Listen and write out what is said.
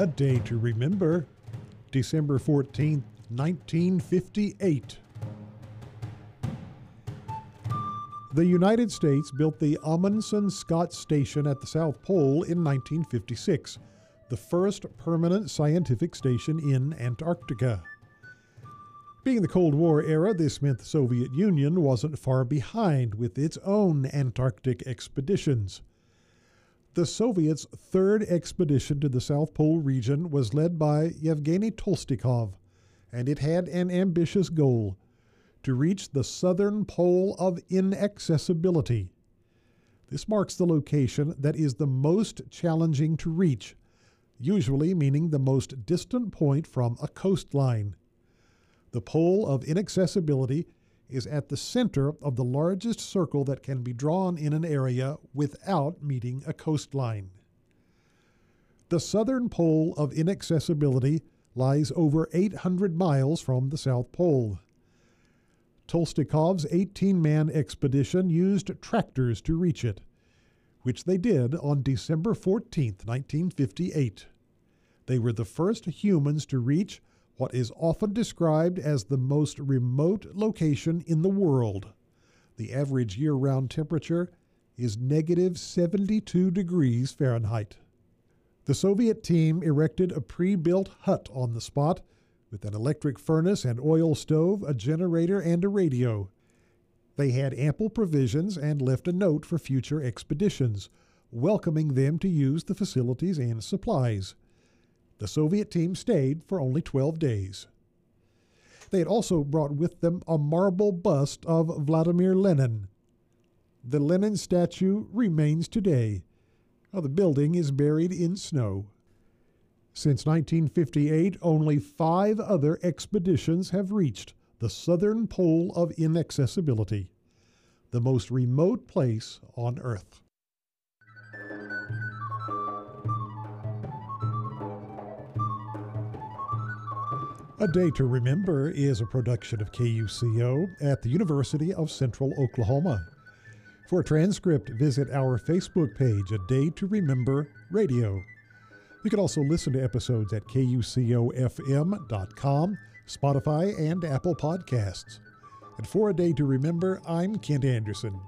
A Day to Remember, December 14, 1958. The United States built the Amundsen Scott Station at the South Pole in 1956, the first permanent scientific station in Antarctica. Being the Cold War era, this meant the Soviet Union wasn't far behind with its own Antarctic expeditions. The Soviets' third expedition to the South Pole region was led by Yevgeny Tolstikov, and it had an ambitious goal to reach the southern pole of inaccessibility. This marks the location that is the most challenging to reach, usually meaning the most distant point from a coastline. The pole of inaccessibility is at the center of the largest circle that can be drawn in an area without meeting a coastline. The southern pole of inaccessibility lies over 800 miles from the South Pole. Tolstikov's 18 man expedition used tractors to reach it, which they did on December 14, 1958. They were the first humans to reach what is often described as the most remote location in the world. The average year round temperature is negative 72 degrees Fahrenheit. The Soviet team erected a pre built hut on the spot with an electric furnace and oil stove, a generator, and a radio. They had ample provisions and left a note for future expeditions, welcoming them to use the facilities and supplies. The Soviet team stayed for only 12 days. They had also brought with them a marble bust of Vladimir Lenin. The Lenin statue remains today. the building is buried in snow. Since 1958, only five other expeditions have reached the southern pole of inaccessibility, the most remote place on Earth. A Day to Remember is a production of KUCO at the University of Central Oklahoma. For a transcript, visit our Facebook page, A Day to Remember Radio. You can also listen to episodes at kucofm.com, Spotify, and Apple Podcasts. And for A Day to Remember, I'm Kent Anderson.